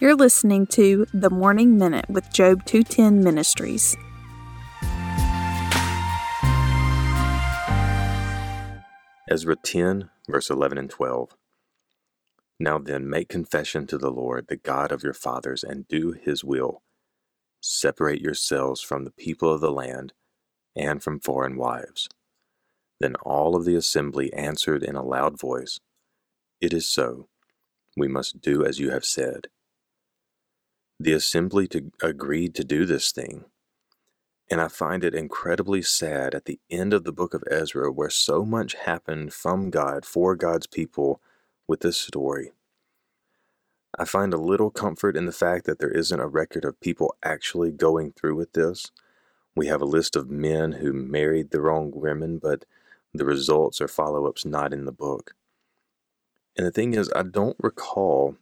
You're listening to The Morning Minute with Job 210 Ministries. Ezra 10, verse 11 and 12. Now then, make confession to the Lord, the God of your fathers, and do his will. Separate yourselves from the people of the land and from foreign wives. Then all of the assembly answered in a loud voice, It is so. We must do as you have said. The assembly to, agreed to do this thing. And I find it incredibly sad at the end of the book of Ezra, where so much happened from God for God's people with this story. I find a little comfort in the fact that there isn't a record of people actually going through with this. We have a list of men who married the wrong women, but the results or follow ups not in the book. And the thing is, I don't recall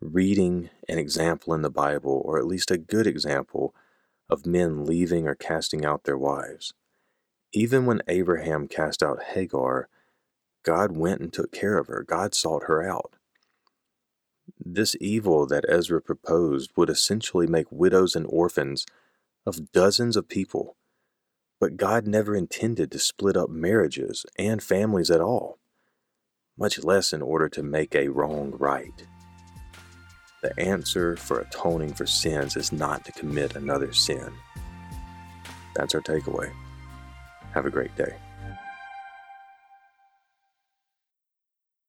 reading an example in the Bible, or at least a good example, of men leaving or casting out their wives. Even when Abraham cast out Hagar, God went and took care of her. God sought her out. This evil that Ezra proposed would essentially make widows and orphans of dozens of people. But God never intended to split up marriages and families at all, much less in order to make a wrong right. The answer for atoning for sins is not to commit another sin. That's our takeaway. Have a great day.